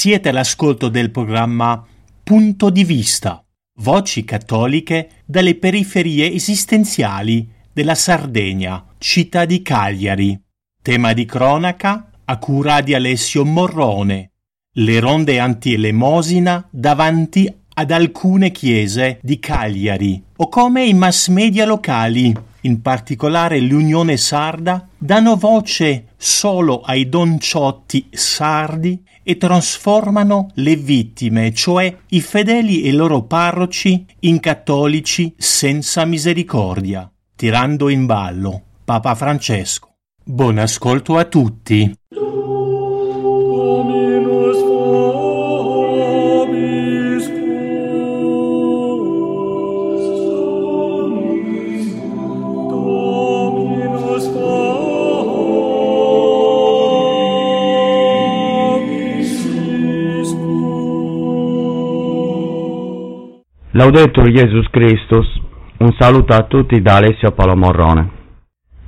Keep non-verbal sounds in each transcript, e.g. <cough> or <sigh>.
Siete all'ascolto del programma Punto di vista, voci cattoliche dalle periferie esistenziali della Sardegna, città di Cagliari. Tema di cronaca a cura di Alessio Morrone. Le ronde anti-elemosina davanti ad alcune chiese di Cagliari o come i mass media locali, in particolare l'Unione Sarda, danno voce solo ai donciotti sardi e trasformano le vittime, cioè i fedeli e i loro parroci, in cattolici senza misericordia, tirando in ballo Papa Francesco. Buon ascolto a tutti. Laudetur Jesus Christus, un saluto a tutti da Alessio Paolo Morrone.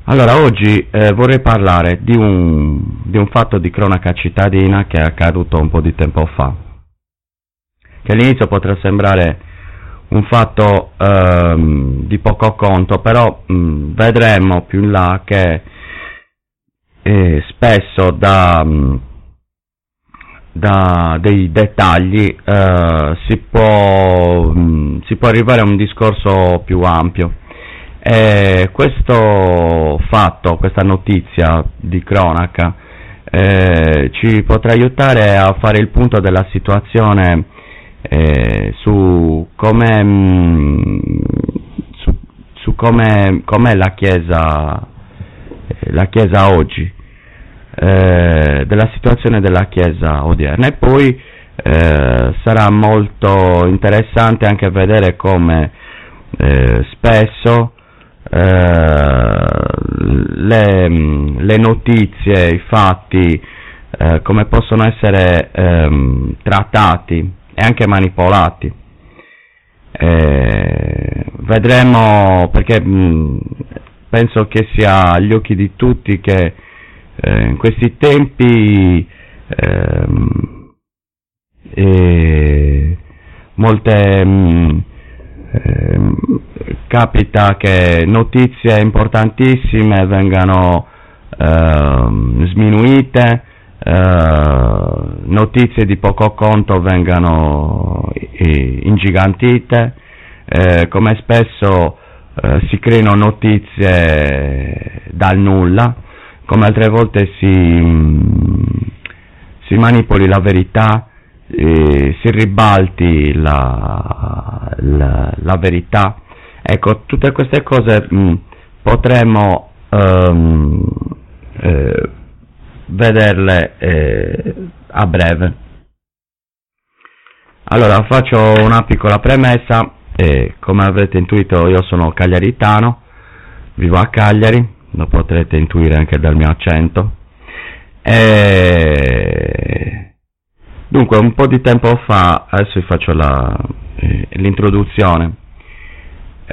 Allora, oggi eh, vorrei parlare di un, di un fatto di cronaca cittadina che è accaduto un po' di tempo fa, che all'inizio potrà sembrare un fatto ehm, di poco conto, però mh, vedremo più in là che eh, spesso da, mh, da dei dettagli eh, si, può, mh, si può arrivare a un discorso più ampio. E questo fatto, questa notizia di cronaca eh, ci potrà aiutare a fare il punto della situazione eh, su come su, su come com'è la Chiesa eh, la Chiesa oggi eh, della situazione della Chiesa odierna e poi eh, sarà molto interessante anche vedere come eh, spesso eh, le, le, notizie, i fatti, eh, come possono essere ehm, trattati e anche manipolati. Vedremo perché mh, penso che sia agli occhi di tutti che eh, in questi tempi ehm, molte mh, ehm, capita che notizie importantissime vengano eh, sminuite, eh, notizie di poco conto vengano eh, ingigantite, come spesso eh, si creino notizie dal nulla, come altre volte si, si manipoli la verità, si ribalti la, la, la verità Ecco, tutte queste cose mh, potremmo um, eh, vederle eh, a breve. Allora, faccio una piccola premessa. Eh, come avrete intuito, io sono cagliaritano, vivo a Cagliari, lo potrete intuire anche dal mio accento. E... Dunque, un po' di tempo fa, adesso vi faccio la, eh, l'introduzione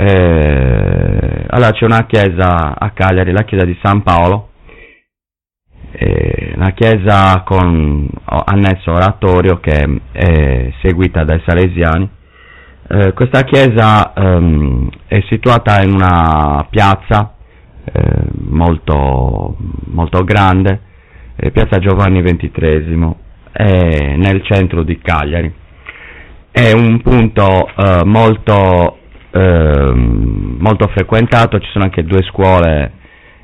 eh, allora c'è una chiesa a Cagliari, la chiesa di San Paolo, eh, una chiesa con annesso oratorio che è seguita dai salesiani. Eh, questa chiesa ehm, è situata in una piazza eh, molto, molto grande, piazza Giovanni XXIII, nel centro di Cagliari. È un punto eh, molto Ehm, molto frequentato, ci sono anche due scuole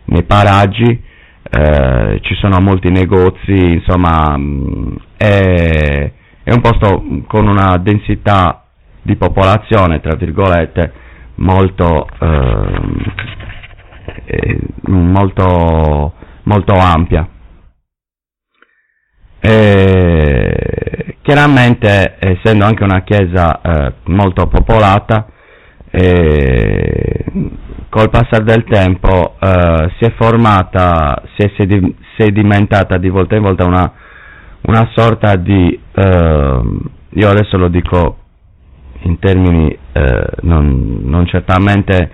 nei paraggi, eh, ci sono molti negozi, insomma mh, è, è, un posto con una densità di popolazione, tra virgolette, molto, ehm, eh, molto, molto ampia. E, chiaramente, essendo anche una chiesa eh, molto popolata, eh, col passare del tempo eh, si è formata, si è sedi- sedimentata di volta in volta una, una sorta di, eh, io adesso lo dico in termini eh, non, non, certamente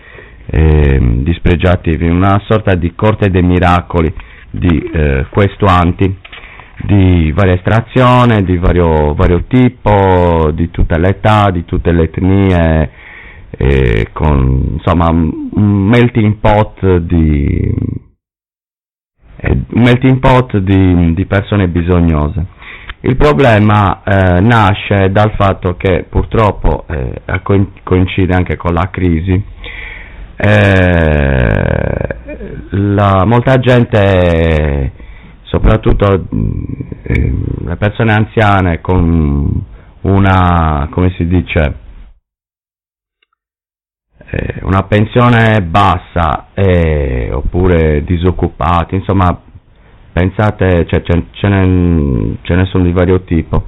eh, dispregiativi, una sorta di corte dei miracoli di eh, questuanti di varia estrazione, di vario, vario, tipo, di tutte le di tutte le etnie, eh, con insomma un melting pot di, eh, melting pot di, di persone bisognose. Il problema eh, nasce dal fatto che purtroppo eh, coincide anche con la crisi. Eh, la, molta gente, soprattutto eh, le persone anziane con una, come si dice, eh, una pensione bassa oppure disoccupati, insomma pensate, cioè, ce, ce, ne, ce, ne, sono di vario tipo.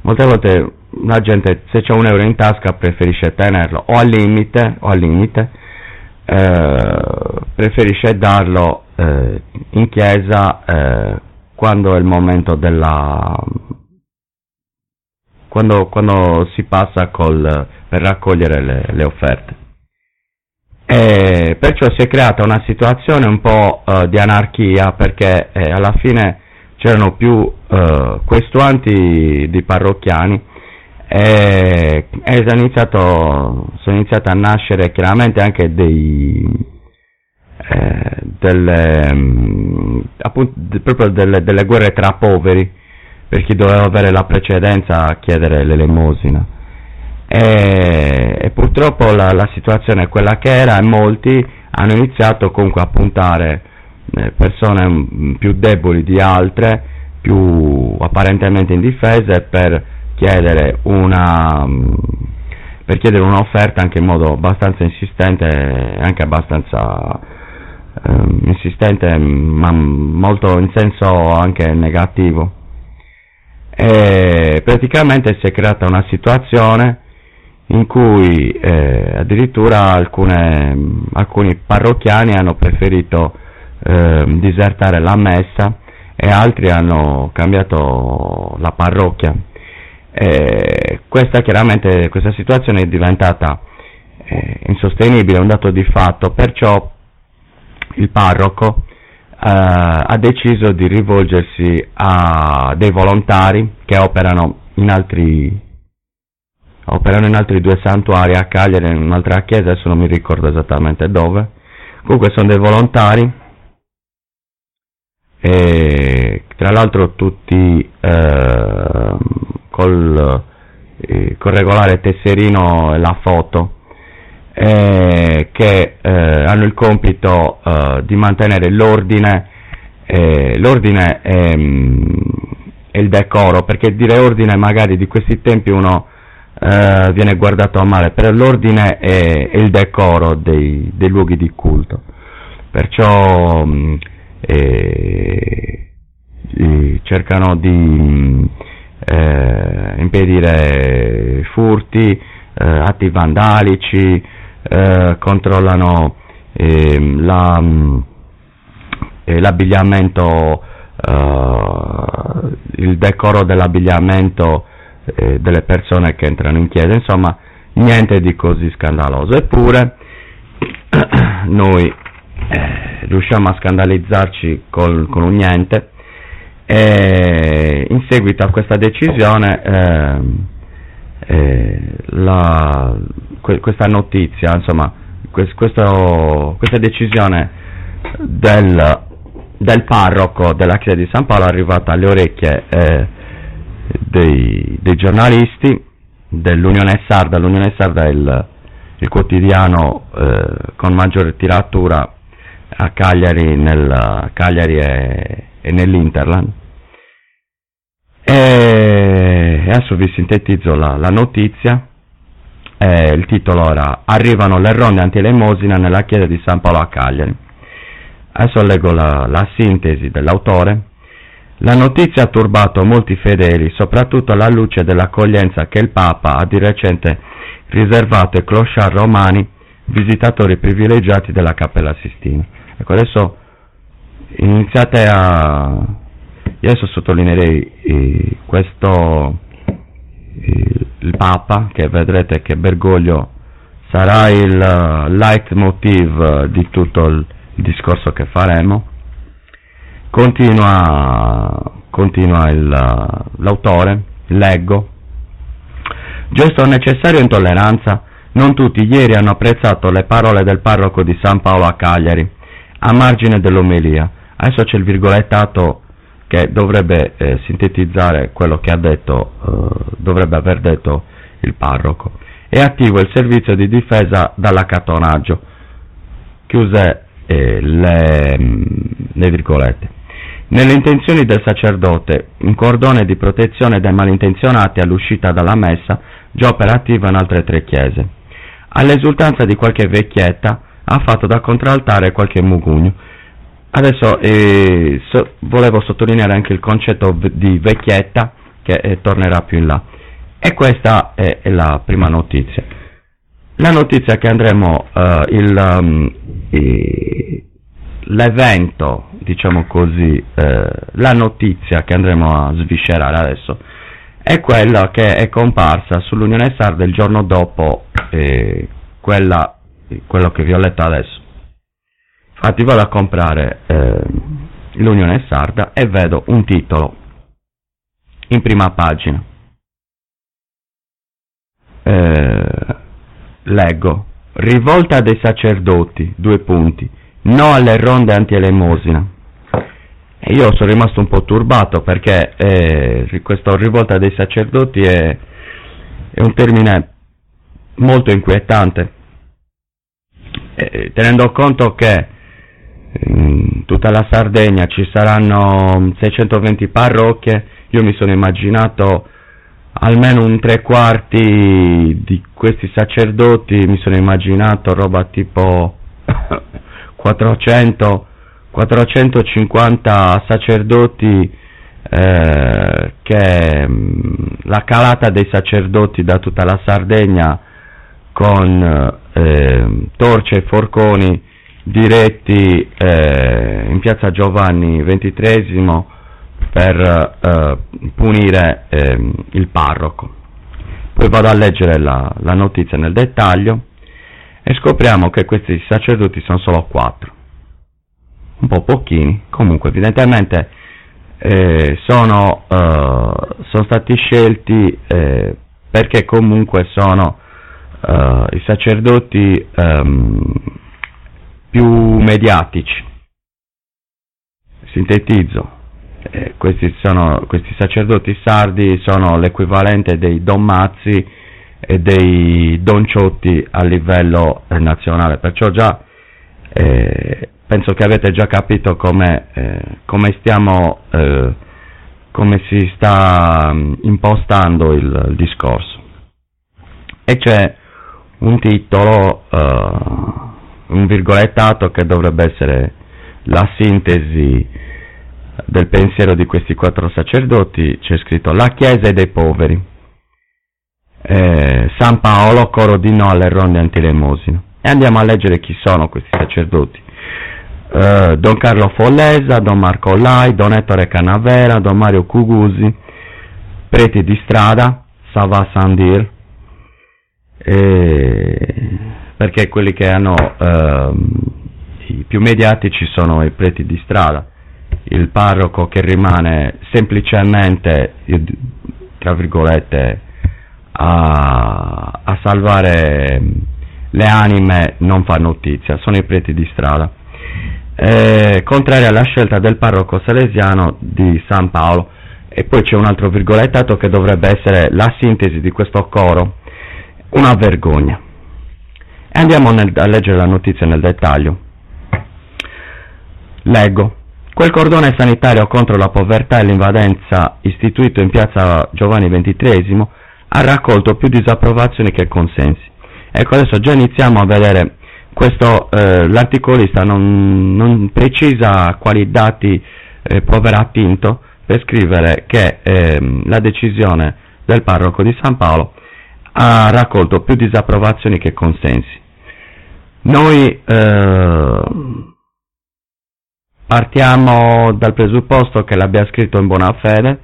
Molte volte la gente, se c'è un euro in tasca, preferisce tenerlo o al limite, o al limite eh, preferisce darlo eh, in chiesa eh, quando è il momento della... Quando, quando si passa col, per raccogliere le, le offerte. E perciò si è creata una situazione un po' uh, di anarchia perché eh, alla fine c'erano più questuanti di parrocchiani e, e iniziato, sono iniziate a nascere chiaramente anche dei, eh, delle, um, appunto, proprio delle, delle guerre tra poveri per chi doveva avere la precedenza a chiedere l'elemosina. E, e purtroppo la, la, situazione è quella che era e molti hanno iniziato comunque a puntare eh, persone mm, più deboli di altre, più apparentemente indifese per chiedere una per chiedere un'offerta anche in modo abbastanza insistente anche abbastanza eh, insistente ma molto in senso anche negativo e praticamente si è creata una situazione in cui eh, addirittura alcune, alcuni parrocchiani hanno preferito eh, disertare la messa e altri hanno cambiato la parrocchia. Eh, questa, chiaramente, questa situazione è diventata eh, insostenibile, è un dato di fatto, perciò il parroco eh, ha deciso di rivolgersi a dei volontari che operano in altri operano in altri due santuari a Cagliari in un'altra chiesa, adesso non mi ricordo esattamente dove. Comunque sono dei volontari, e tra l'altro tutti eh, col, eh, col, regolare tesserino e la foto, eh, che hanno il compito eh, di mantenere l'ordine, l'ordine e, e il decoro, perché dire ordine magari di questi tempi uno eh, viene guardato a male per l'ordine e, e il decoro dei, dei, luoghi di culto. Perciò mh, mm, eh, cercano di mh, eh, impedire furti, eh, atti vandalici, eh, controllano ehm, la, mm, l'abbigliamento, il decoro dell'abbigliamento eh, delle persone che entrano in chiesa, insomma niente di così scandaloso. Eppure <clears throat> noi eh, riusciamo a scandalizzarci col, con un niente e in seguito a questa decisione ehm, eh, la, que, questa notizia, insomma questo, questa decisione del, del parroco della chiesa di San Paolo è arrivata alle orecchie eh, dei, dei giornalisti dell'Unione Sarda, l'Unione Sarda è il, il quotidiano eh, con maggiore tiratura a Cagliari, nel, Cagliari e, e nell'Interland. E adesso vi sintetizzo la, la notizia. Eh, il titolo era Arrivano le ronde anti-elemosina nella chiesa di San Paolo a Cagliari. Adesso leggo la, la sintesi dell'autore La notizia ha turbato molti fedeli, soprattutto alla luce dell'accoglienza che il Papa ha di recente riservato ai clochard romani, visitatori privilegiati della Cappella Sistina. Ecco, adesso iniziate a... Io adesso sottolineerei eh, questo, il, il Papa, che vedrete che Bergoglio sarà il uh, leitmotiv di tutto il discorso che faremo. Continua, continua il, uh, l'autore, leggo. Gesto necessario in tolleranza, non tutti ieri hanno apprezzato le parole del parroco di San Paolo a Cagliari, a margine dell'omelia. Adesso c'è il virgolettato che dovrebbe eh, sintetizzare quello che ha detto, eh, dovrebbe aver detto il parroco. È attivo il servizio di difesa dall'accattonaggio. Chiuse eh, le, mm, le virgolette. Nelle intenzioni del sacerdote, un cordone di protezione dai malintenzionati all'uscita dalla messa, già operativo in altre tre chiese. All'esultanza di qualche vecchietta ha fatto da contraltare qualche mugugno. Adesso eh, so, volevo sottolineare anche il concetto di vecchietta che eh, tornerà più in là. E questa è, è la prima notizia. La notizia che andremo, uh, il, um, l'evento, diciamo così, eh, la notizia che andremo a sviscerare adesso è quella che è comparsa sull'Unione Sarda il giorno dopo eh, quella, quello che vi ho letto adesso. Infatti vado a comprare eh, l'Unione Sarda e vedo un titolo in prima pagina. Eh, leggo, rivolta dei sacerdoti, due punti, no alle ronde anti-elemosina. Io sono rimasto un po' turbato perché eh, questa rivolta dei sacerdoti è, è un termine molto inquietante, eh, tenendo conto che in tutta la Sardegna ci saranno 620 parrocchie, io mi sono immaginato almeno un tre quarti di questi sacerdoti mi sono immaginato roba tipo <laughs> 400 450 sacerdoti eh, che mm, la calata dei sacerdoti da tutta la Sardegna con eh, torce e forconi diretti eh, in piazza Giovanni XXIII per eh, punire eh, il parroco. Poi vado a leggere la, la, notizia nel dettaglio e scopriamo che questi sacerdoti sono solo quattro, un po' pochini, comunque evidentemente eh, sono, eh, sono, stati scelti eh, perché comunque sono i sacerdoti ehm, più mediatici. Sintetizzo, eh, questi, sono, questi, sacerdoti sardi sono l'equivalente dei Don Mazzi e dei Don Ciotti a livello eh, nazionale, perciò già eh, penso che avete già capito come, eh, come stiamo, eh, come si sta um, impostando il, il, discorso. E c'è un titolo, un virgolettato che dovrebbe essere la sintesi del pensiero di questi quattro sacerdoti c'è scritto la Chiesa dei poveri, eh, San Paolo, coro di no alle ronde antilemosina. E andiamo a leggere chi sono questi sacerdoti. Eh, Don Carlo Follesa, Don Marco Lai, Don Ettore Canavera, Don Mario Cugusi, preti di strada, Sava Sandir, eh, perché quelli che hanno ehm, i più mediatici sono i preti di strada il parroco che rimane semplicemente, tra virgolette, a, a salvare le anime non fa notizia, sono i preti di strada. Eh, contraria alla scelta del parroco salesiano di San Paolo. E poi c'è un altro virgolettato che dovrebbe essere la sintesi di questo coro, una vergogna. E andiamo nel, a leggere la notizia nel dettaglio. Leggo. Quel cordone sanitario contro la povertà e l'invadenza istituito in piazza Giovanni XXIII ha raccolto più disapprovazioni che consensi. Ecco, adesso già iniziamo a vedere questo, eh, l'articolista non, non, precisa quali dati eh, può aver attinto, per scrivere che ehm, la decisione del parroco di San Paolo ha raccolto più disapprovazioni che consensi. Noi eh, partiamo dal presupposto che l'abbia scritto in buona fede,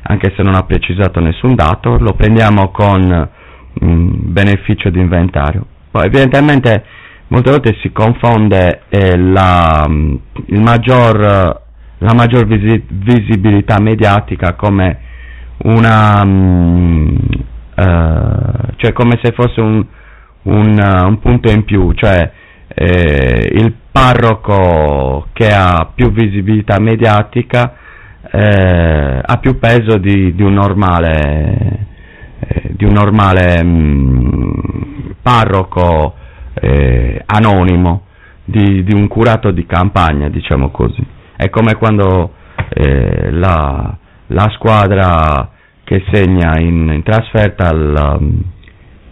anche se non ha precisato nessun dato, lo prendiamo con mh, mm, beneficio di inventario. Poi evidentemente molte volte si confonde eh, la, mm, maggior, la, maggior visi- visibilità mediatica come una mh, mm, uh, cioè come se fosse un, un, un punto in più, cioè eh, il parroco che ha più visibilità mediatica eh, ha più peso di, di un normale, eh, di un normale mh, parroco eh, anonimo, di, di, un curato di campagna, diciamo così. È come quando eh, la, la, squadra che segna in, in trasferta il,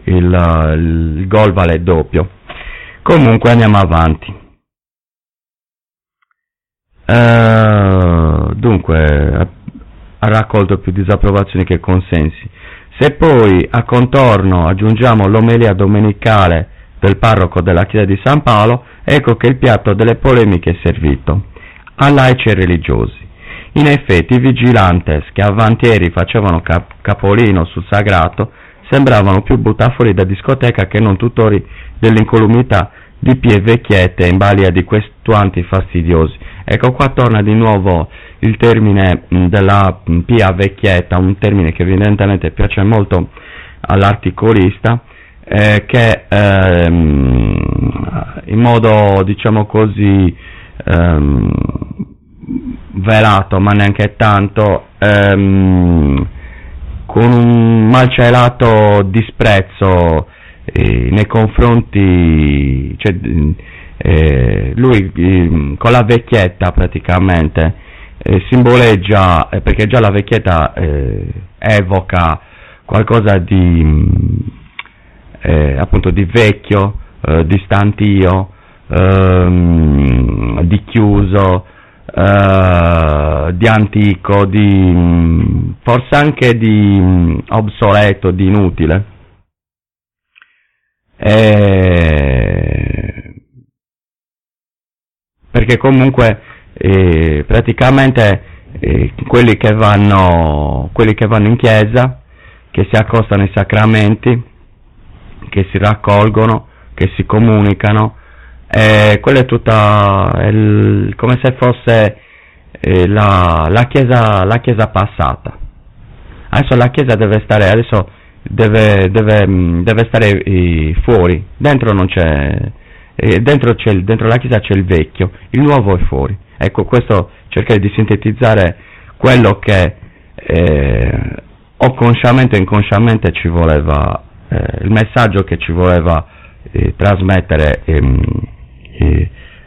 il, il gol vale doppio. Comunque andiamo avanti. Uh, dunque, ha raccolto più disapprovazioni che consensi. Se poi a contorno aggiungiamo l'omelia domenicale del parroco della chiesa di San Paolo, ecco che il piatto delle polemiche è servito. A laici e religiosi. In effetti i vigilantes che avantieri facevano cap- capolino sul sagrato sembravano più buttafori da discoteca che non tutori dell'incolumità di pie vecchiette in balia di questuanti fastidiosi. Ecco qua torna di nuovo il termine della pia vecchietta, un termine che evidentemente piace molto all'articolista, eh, che ehm, in modo diciamo così ehm, velato ma neanche tanto ehm, con un malcelato disprezzo eh, nei confronti cioè, eh, lui eh, con la vecchietta praticamente eh, simboleggia eh, perché già la vecchietta eh, evoca qualcosa di appunto di vecchio di stantio ehm, di chiuso Uh, di antico, di, forse anche di um, obsoleto, di inutile. E... Perché comunque eh, praticamente eh, quelli, che vanno, quelli che vanno in chiesa, che si accostano ai sacramenti, che si raccolgono, che si comunicano, eh, quella è tutta il, come se fosse eh, la, la, chiesa, la, chiesa, passata. Adesso la chiesa deve stare, adesso deve, deve, deve stare eh, fuori, dentro non c'è, eh, dentro, c'è, dentro la chiesa c'è il vecchio, il nuovo è fuori. Ecco, questo cercare di sintetizzare quello che eh, o consciamente o inconsciamente ci voleva, il messaggio che ci voleva trasmettere ehm,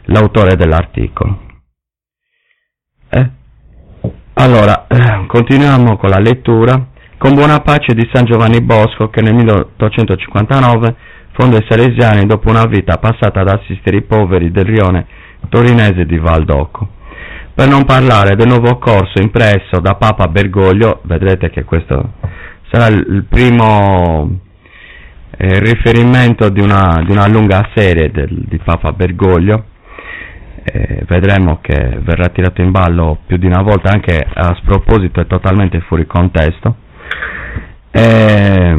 l'autore dell'articolo. Eh? Allora, eh, continuiamo con la lettura. Con buona pace di San Giovanni Bosco che nel 1859 fonda i Salesiani dopo una vita passata ad assistere i poveri del rione torinese di Valdocco. Per non parlare del nuovo corso impresso da Papa Bergoglio, vedrete che questo sarà il primo eh, riferimento di una, di una, lunga serie del, di Papa Bergoglio. Eh, vedremo che verrà tirato in ballo più di una volta anche a sproposito e totalmente fuori contesto. Eh,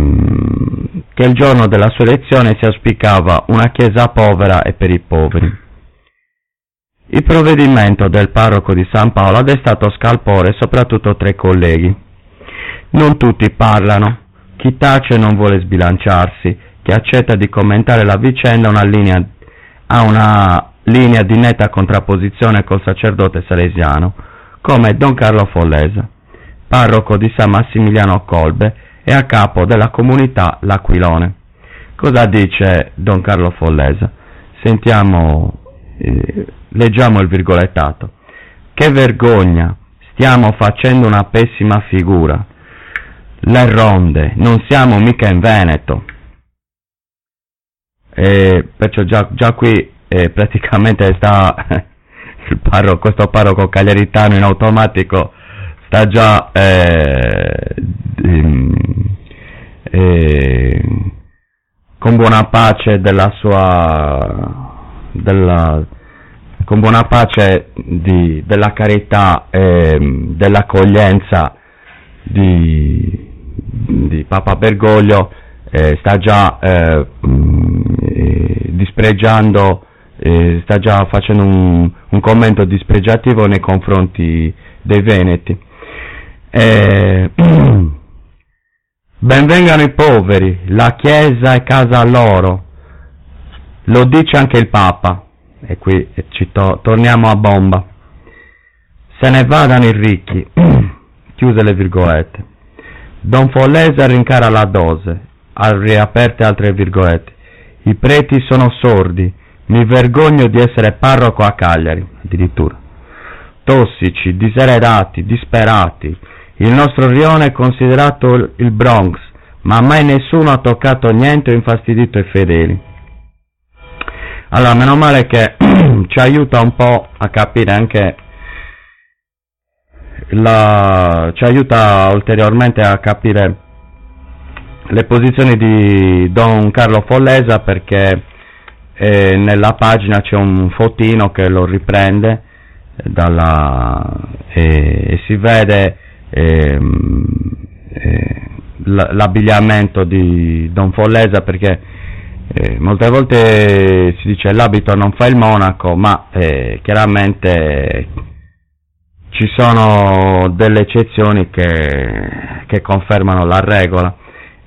che il giorno della sua elezione si auspicava una chiesa povera e per i poveri. Il provvedimento del parroco di San Paolo ha destato scalpore soprattutto tra i colleghi. Non tutti parlano, chi tace non vuole sbilanciarsi, chi accetta di commentare la vicenda una linea, ha una linea di netta contrapposizione col sacerdote salesiano, come Don Carlo Follesa, parroco di San Massimiliano Colbe e a capo della comunità L'Aquilone. Cosa dice Don Carlo Follesa? Sentiamo, eh, leggiamo il virgolettato. Che vergogna, stiamo facendo una pessima figura le ronde, non siamo mica in Veneto. E perciò già, già qui eh, praticamente sta <laughs> parroco, questo parroco cagliaritano in automatico sta già eh, eh, con buona pace della sua della, con buona pace di, della carità e dell'accoglienza di, di Papa Bergoglio eh, sta già eh, dispregiando eh, sta già facendo un, un, commento dispregiativo nei confronti dei Veneti. Eh, <clears throat> benvengano i poveri, la Chiesa è casa loro, lo dice anche il Papa, e qui to- torniamo a bomba. Se ne vadano i ricchi, <clears throat> chiuse le virgolette. Don Follese rincara la dose, ha riaperte altre virgolette. I preti sono sordi, mi vergogno di essere parroco a Cagliari, addirittura. Tossici, diseredati, disperati. Il nostro rione è considerato il Bronx, ma mai nessuno ha toccato niente o infastidito i fedeli. Allora, meno male che <clears throat> ci aiuta un po' a capire anche la, ci aiuta ulteriormente a capire le posizioni di Don Carlo Follesa perché eh, nella pagina c'è un fotino che lo riprende dalla, eh, e si vede ehm, eh, l'abbigliamento di Don Follesa perché eh, molte volte si dice l'abito non fa il monaco ma eh, chiaramente ci sono delle eccezioni che, che confermano la regola.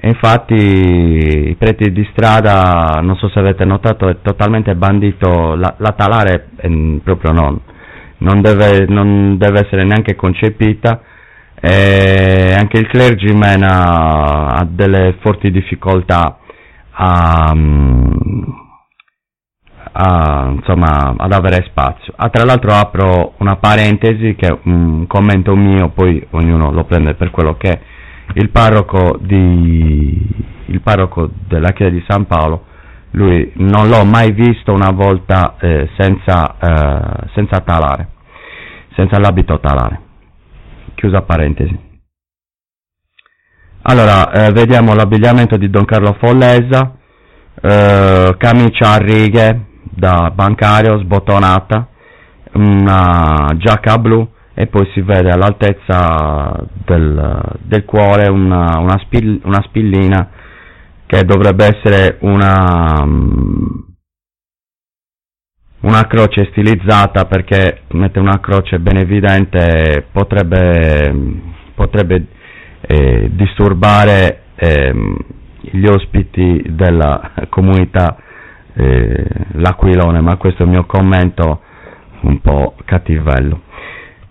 Infatti i preti di strada, non so se avete notato, è totalmente bandito, la, la talare eh, proprio non, non, deve, non, deve, essere neanche concepita, e anche il clergyman ha, ha delle forti difficoltà a, a, insomma, ad avere spazio. Ah, tra l'altro apro una parentesi che è un commento mio, poi ognuno lo prende per quello che è il parroco, di, il parroco della chiesa di San Paolo, lui non l'ho mai visto una volta eh, senza, eh, senza talare, senza l'abito talare. Chiusa parentesi. Allora, eh, vediamo l'abbigliamento di Don Carlo Follesa, eh, camicia a righe da bancario sbottonata, una giacca blu, e poi si vede all'altezza del, del cuore una, una, spil, una, spillina che dovrebbe essere una, una croce stilizzata perché mette una croce ben evidente potrebbe, potrebbe eh, disturbare eh, gli ospiti della <laughs> comunità eh, L'Aquilone, ma questo è il mio commento un po' cattivello.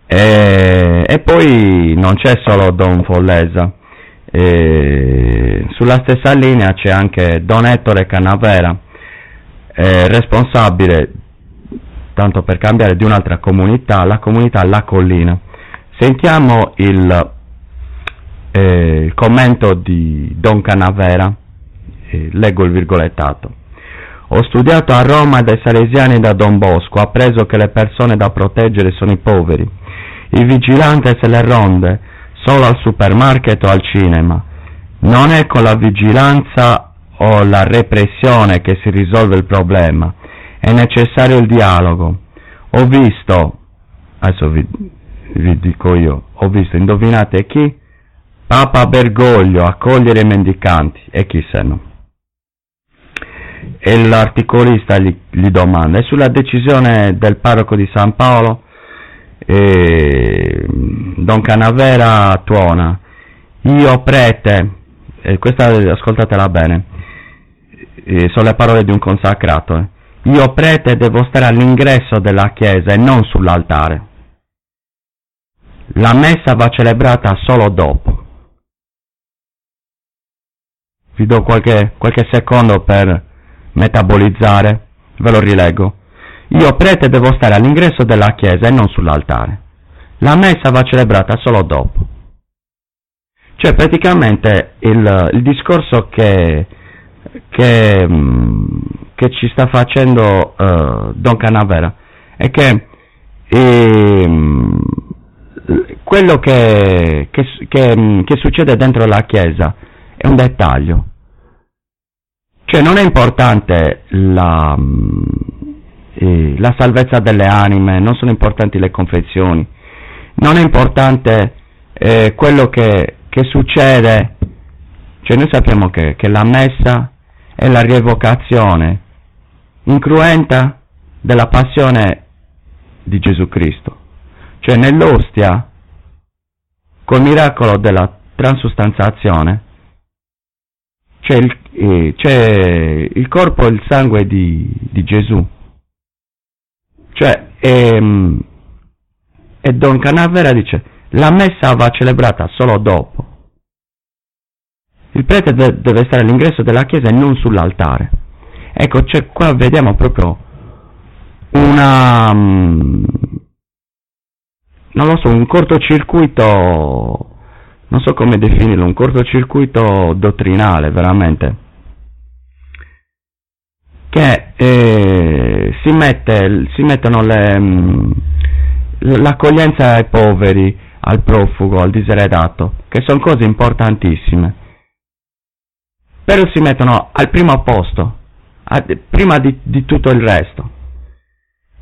E, e poi non c'è solo Don Follesa, e sulla stessa linea c'è anche Don Ettore Canavera, responsabile, tanto per cambiare, di un'altra comunità, la comunità La Collina. Sentiamo il, eh, il commento di Don Canavera, eh, leggo il virgolettato. Ho studiato a Roma dai Salesiani da Don Bosco, ho appreso che le persone da proteggere sono i poveri il vigilante se le ronde solo al supermarket o al cinema. Non è con la vigilanza o la repressione che si risolve il problema, è necessario il dialogo. Ho visto, adesso vi, vi dico io, ho visto, indovinate chi? Papa Bergoglio accogliere i mendicanti, e chi se no? E l'articolista gli, gli domanda, e sulla decisione del parroco di San Paolo? eh, Don Canavera tuona, io prete, eh, questa ascoltatela bene, eh, sono le parole di un consacrato, eh. io prete devo stare all'ingresso della chiesa e non sull'altare. La messa va celebrata solo dopo. Vi do qualche, qualche secondo per metabolizzare, ve lo rileggo. Io prete devo stare all'ingresso della chiesa e non sull'altare. La messa va celebrata solo dopo. Cioè praticamente il, il discorso che, che, mm, che, ci sta facendo uh, Don Canavera è che eh, quello che, che, che, che succede dentro la Chiesa è un dettaglio. Cioè non è importante la, eh, la salvezza delle anime, non sono importanti le confessioni, non è importante eh, quello che, che, succede, cioè noi sappiamo che, che la messa è la rievocazione incruenta della passione di Gesù Cristo, cioè nell'ostia, col miracolo della transustanzazione, c'è il, eh, c'è il corpo e il sangue di, di Gesù. Cioè, ehm, e Don Canavera dice, la messa va celebrata solo dopo. Il prete de- deve stare all'ingresso della chiesa e non sull'altare. Ecco, cioè, qua vediamo proprio una... Mm, non lo so, un cortocircuito non so come definirlo, un cortocircuito dottrinale veramente, che eh, si, mette, si, mettono le, mm, l'accoglienza ai poveri, al profugo, al diseredato, che sono cose importantissime, però si mettono al primo posto, a, prima di, di, tutto il resto.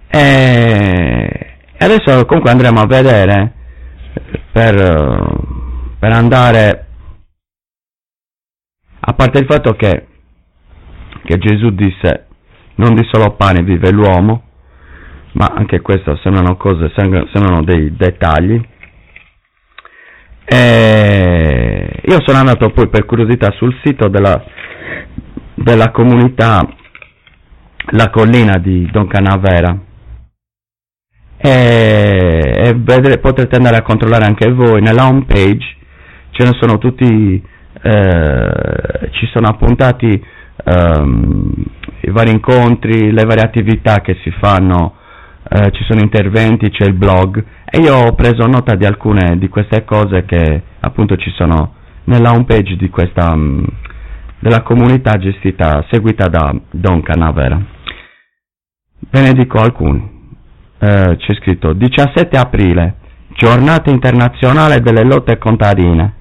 E adesso comunque andremo a vedere per per andare, a parte il fatto che, che Gesù disse non di solo pane vive l'uomo, ma anche questo sembrano cose, sembrano dei dettagli. E io sono andato poi per curiosità sul sito della, della comunità La Collina di Don Canavera e, e vedere, potrete andare a controllare anche voi nella home page ce ne sono tutti, eh, ci sono appuntati ehm, i vari incontri, le varie attività che si fanno, eh, ci sono interventi, c'è il blog e io ho preso nota di alcune di queste cose che appunto ci sono nella homepage di questa, mh, mm, della comunità gestita, seguita da Don Canavera. Ve ne dico alcuni. Eh, c'è scritto 17 aprile, giornata internazionale delle lotte contadine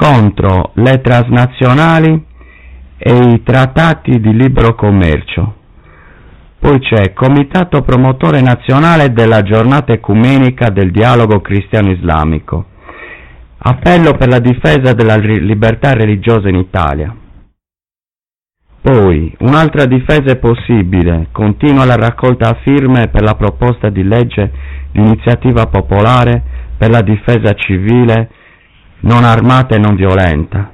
contro le transnazionali e i trattati di libero commercio. Poi c'è Comitato Promotore Nazionale della Giornata Ecumenica del Dialogo Cristiano-Islamico. Appello per la difesa della libertà religiosa in Italia. Poi, un'altra difesa è possibile. Continua la raccolta a firme per la proposta di legge di iniziativa popolare per la difesa civile non armata e non violenta.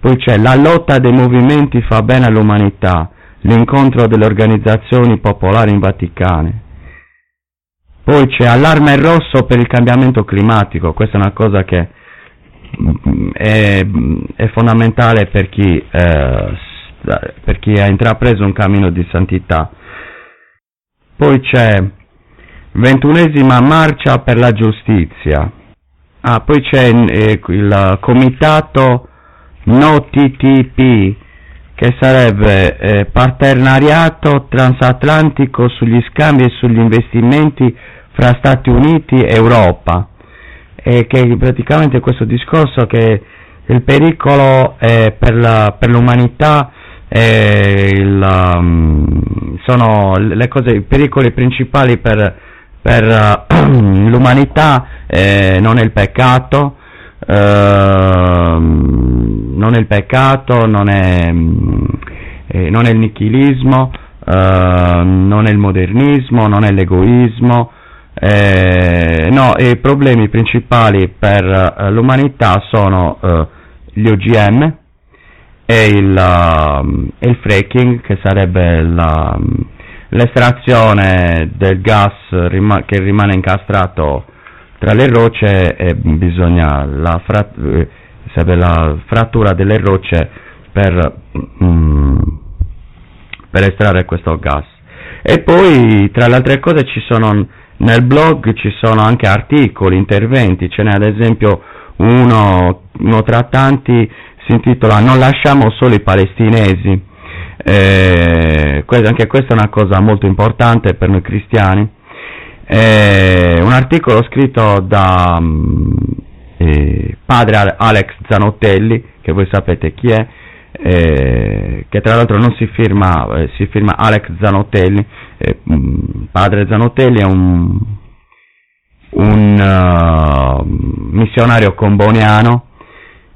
Poi c'è la lotta dei movimenti fa bene all'umanità, l'incontro delle organizzazioni popolari in Vaticane. Poi c'è allarme rosso per il cambiamento climatico, questa è una cosa che mm, è, è fondamentale per chi, eh, per chi ha intrapreso un cammino di santità. Poi c'è ventunesima marcia per la giustizia, Ah, poi c'è eh, il comitato no TTP, che sarebbe eh, partenariato transatlantico sugli scambi e sugli investimenti fra Stati Uniti e Europa. E che praticamente questo discorso che il pericolo eh, per, la, per, l'umanità il, um, sono le cose, i pericoli principali per per uh, <clears throat> l'umanità eh, non è il peccato, eh, non è il peccato, non è, eh, non è il nichilismo, eh, non è il modernismo, non è l'egoismo, eh, no, i problemi principali per uh, l'umanità sono gli OGM e il, uh, il fracking, che sarebbe la l'estrazione del gas rima- che rimane incastrato tra le rocce e bisogna la, frat- eh, la frattura delle rocce per, mm, per estrarre questo gas. E poi tra le altre cose ci sono nel blog ci sono anche articoli, interventi, ce n'è ad esempio uno, uno tra tanti si intitola Non lasciamo solo i palestinesi eh, anche questa è una cosa molto importante per noi cristiani. Eh, un articolo scritto da mm, eh, padre Alex Zanottelli, che voi sapete chi è, eh, che tra l'altro non si firma, eh, si firma Alex Zanottelli, eh, mm, padre Zanottelli è un, un uh, missionario comboniano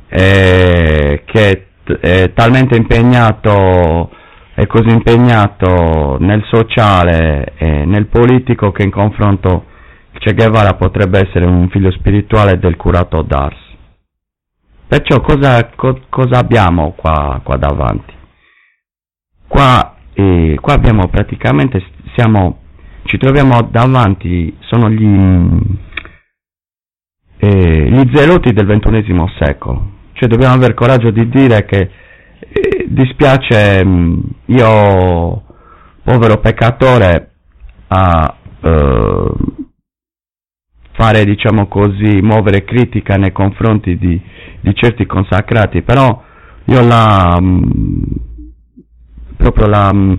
eh, che è talmente impegnato è così impegnato nel sociale e nel politico che in confronto Che Guevara potrebbe essere un figlio spirituale del curato d'Ars. Perciò cosa, co, cosa abbiamo qua, qua davanti? Qua, eh, qua, abbiamo praticamente, siamo, ci troviamo davanti, sono gli, eh, gli zeloti del ventunesimo secolo. Cioè dobbiamo avere coraggio di dire che eh, dispiace mm, io, povero peccatore, a eh, fare, diciamo così, muovere critica nei confronti di, di certi consacrati, però io la, mh, mm, proprio la mh, mm,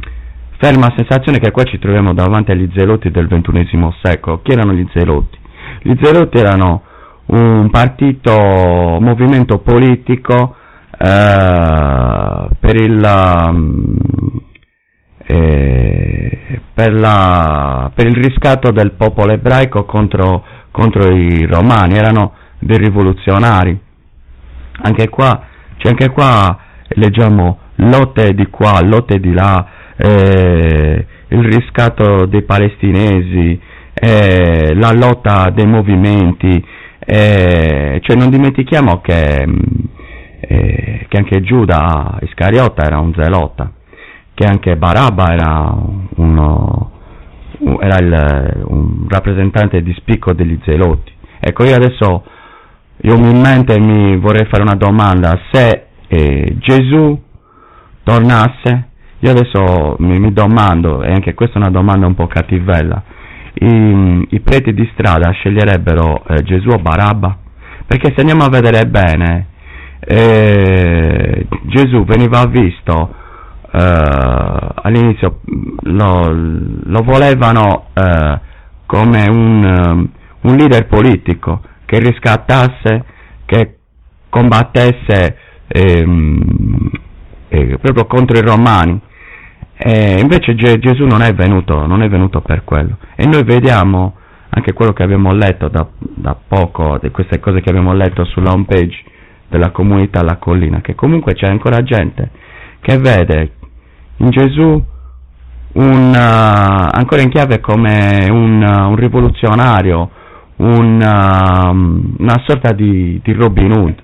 ferma sensazione che qua ci troviamo davanti agli zeloti del ventunesimo secolo. Chi erano gli zeloti? Gli zeloti erano un partito, un movimento politico eh, per, il, um, eh, per, la, per, il riscatto del popolo ebraico contro, contro, i romani, erano dei rivoluzionari. Anche qua, cioè anche qua leggiamo lotte di qua, lotte di là, eh, il riscatto dei palestinesi, eh, la lotta dei movimenti, eh, cioè non dimentichiamo che eh, che anche Giuda Iscariota era un zelota, che anche Barabba era, uno, era il, un rappresentante di spicco degli zeloti. Ecco, io adesso io umilmente mi vorrei fare una domanda, se eh, Gesù tornasse, io adesso mi, mi, domando, e anche questa è una domanda un po' cattivella, i, i preti di strada sceglierebbero eh, Gesù o Barabba? Perché se andiamo a vedere bene, eh, Gesù veniva visto eh, all'inizio lo, lo volevano eh, come un, um, un, leader politico che riscattasse, che combattesse ehm, eh, proprio contro i romani. E invece Ge- Gesù non è, venuto, non è venuto per quello. E noi vediamo anche quello che abbiamo letto da, da poco, di queste cose che abbiamo letto sulla home page della comunità La Collina, che comunque c'è ancora gente che vede in Gesù un, uh, ancora in chiave come un, uh, un rivoluzionario, un, uh, una sorta di, di Robin Hood.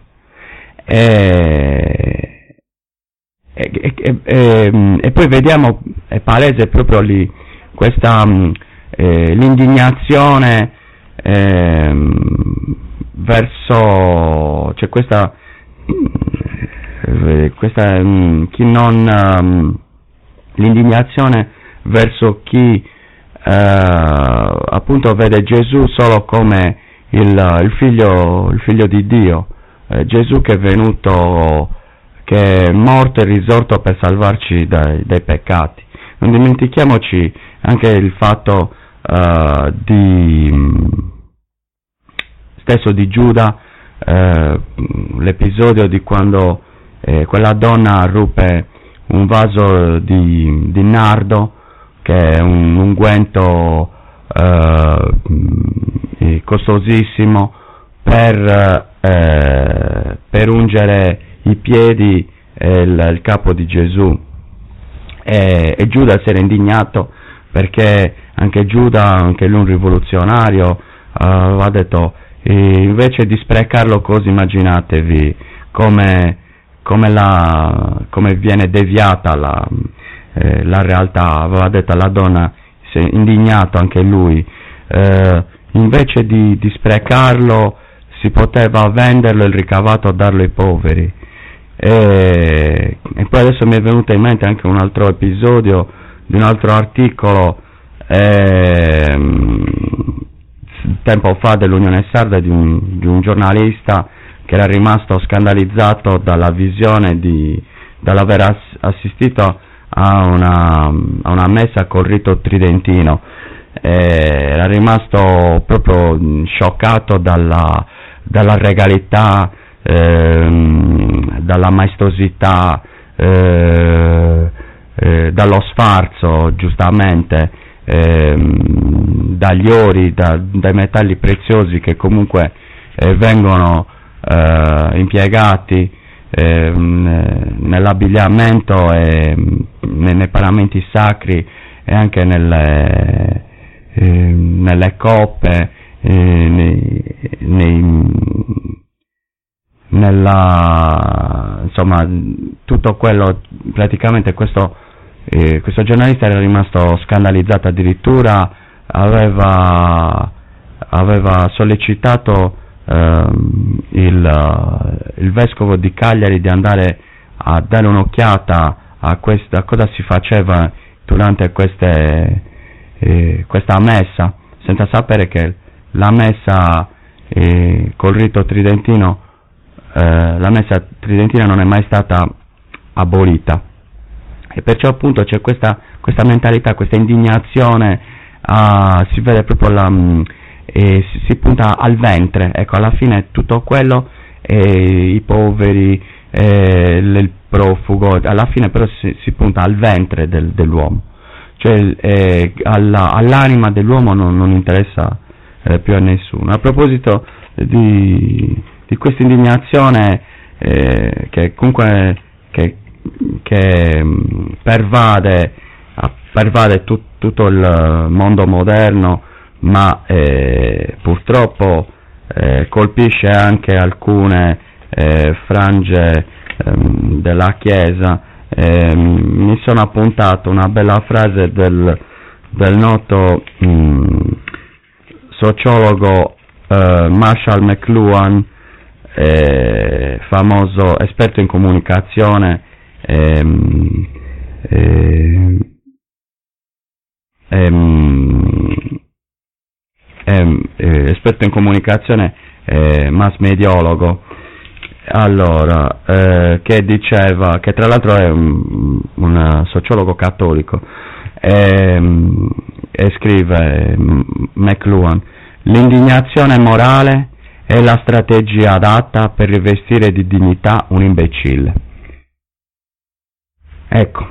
E, e, e, e, poi vediamo, è palese proprio lì, questa, um, eh, l'indignazione eh, verso c'è questa, eh, questa mm, chi non um, l'indignazione verso chi uh, appunto vede Gesù solo come il, il, figlio, il figlio, di Dio, eh, Gesù che è venuto, che è morto e risorto per salvarci dai, dai peccati. Non dimentichiamoci anche il fatto uh, di stesso di Giuda, eh, l'episodio di quando eh, quella donna ruppe un vaso di, di nardo, che è un unguento eh, costosissimo, per, per, ungere i piedi e il, il, capo di Gesù. E, e Giuda si era indignato perché anche Giuda, anche lui un rivoluzionario, aveva detto invece di sprecarlo così immaginatevi come, come, la, come viene deviata la, eh, la, realtà, aveva detto alla donna, si è indignato anche lui, eh, invece di, di, sprecarlo si poteva venderlo il ricavato a darlo ai poveri. E, e, poi adesso mi è venuto in mente anche un altro episodio di un altro articolo eh, tempo fa dell'Unione Sarda di un, di un giornalista che era rimasto scandalizzato dalla visione di, dall'aver ass- assistito a una, a una, messa col rito tridentino. Eh, era rimasto proprio scioccato dalla, dalla regalità, ehm, dalla maestosità, eh, eh, dallo sfarzo, giustamente, ehm, dagli ori, da, dai metalli preziosi che comunque eh, vengono eh, impiegati ehm, nell'abbigliamento e nei, nei paramenti sacri e anche nelle, ehm, nelle coppe, nei, nei, nella, insomma, tutto quello, praticamente questo, eh, questo giornalista era rimasto scandalizzato, addirittura aveva, aveva sollecitato ehm, il, il, vescovo di Cagliari di andare a dare un'occhiata a, questa, a cosa si faceva durante queste, eh, questa messa, senza sapere che la messa eh, col rito tridentino eh, la messa tridentina non è mai stata abolita. E perciò appunto c'è questa, questa mentalità, questa indignazione, uh, si vede proprio la, um, si, si, punta al ventre, ecco alla fine tutto quello, eh, i poveri, eh, il profugo, alla fine però si, si punta al ventre del, dell'uomo, cioè eh, alla, all'anima dell'uomo non, non interessa eh, più a nessuno. A proposito di di questa indignazione eh, che comunque che, che mm, pervade, pervade tut, tutto il mondo moderno, ma eh, purtroppo eh, colpisce anche alcune eh, frange ehm, della Chiesa. Ehm, mi sono appuntato una bella frase del, del noto mh, mm, sociologo eh, Marshall McLuhan eh, famoso esperto in comunicazione, ehm, ehm, ehm, ehm eh, esperto in comunicazione, eh, mass mediologo, allora, eh, che diceva, che tra l'altro è un, un sociologo cattolico, ehm, e scrive McLuhan, l'indignazione morale è la strategia adatta per rivestire di dignità un imbecille. Ecco,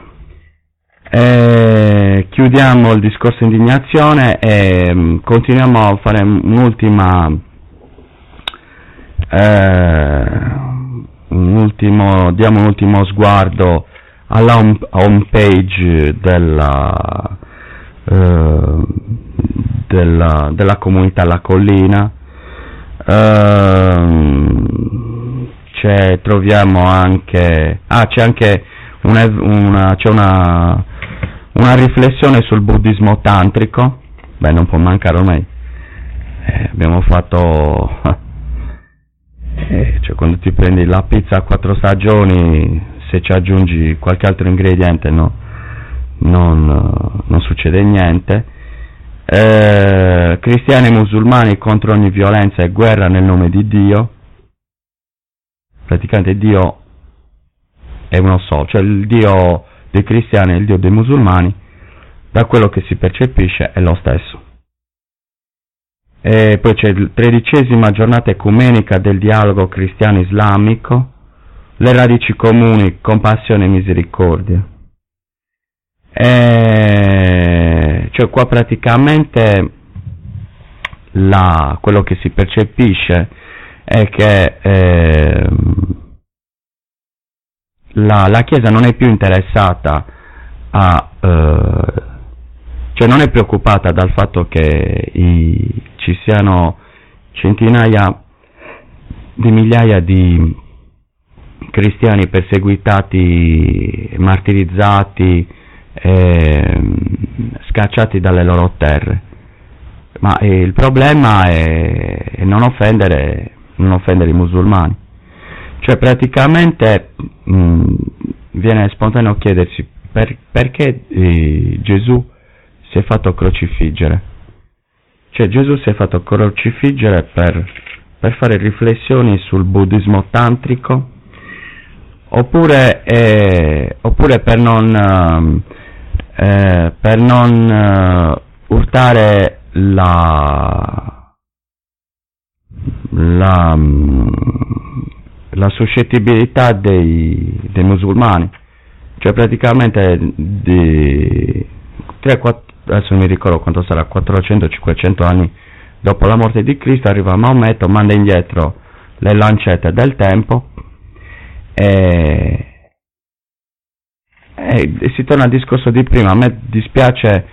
eh, chiudiamo il discorso indignazione e mm, continuiamo a fare un'ultima, eh, un ultimo, diamo un ultimo sguardo alla home, home page della, eh, della, della comunità La Collina Uh, troviamo anche ah c'è anche una, una, c'è una, una riflessione sul buddismo tantrico. Beh non può mancare ormai. Eh, abbiamo fatto <laughs> eh, cioè quando ti prendi la pizza a quattro stagioni se ci aggiungi qualche altro ingrediente no, non, non succede niente eh, cristiani e musulmani contro ogni violenza e guerra nel nome di Dio, praticamente Dio è uno solo, cioè il Dio dei cristiani e il Dio dei musulmani, da quello che si percepisce è lo stesso. E poi c'è la tredicesima giornata ecumenica del dialogo cristiano-islamico, le radici comuni, compassione e misericordia. E cioè qua praticamente la, quello che si percepisce è che eh, la, la, Chiesa non è più interessata a, eh, cioè non è preoccupata dal fatto che i, ci siano centinaia di migliaia di cristiani perseguitati, martirizzati, eh, scacciati dalle loro terre. Ma eh, il problema è, è non, offendere, non, offendere, i musulmani. Cioè praticamente mh, mm, viene spontaneo chiedersi per, perché eh, Gesù si è fatto crocifiggere. Cioè Gesù si è fatto crocifiggere per, per fare riflessioni sul buddismo tantrico oppure, eh, oppure per non... Eh, per non uh, urtare la, la, la suscettibilità dei, dei musulmani, cioè praticamente di 3, 4, adesso mi ricordo quanto sarà, 400-500 anni dopo la morte di Cristo arriva Maometto, manda indietro le lancette del tempo e, e, e si torna al discorso di prima. A me dispiace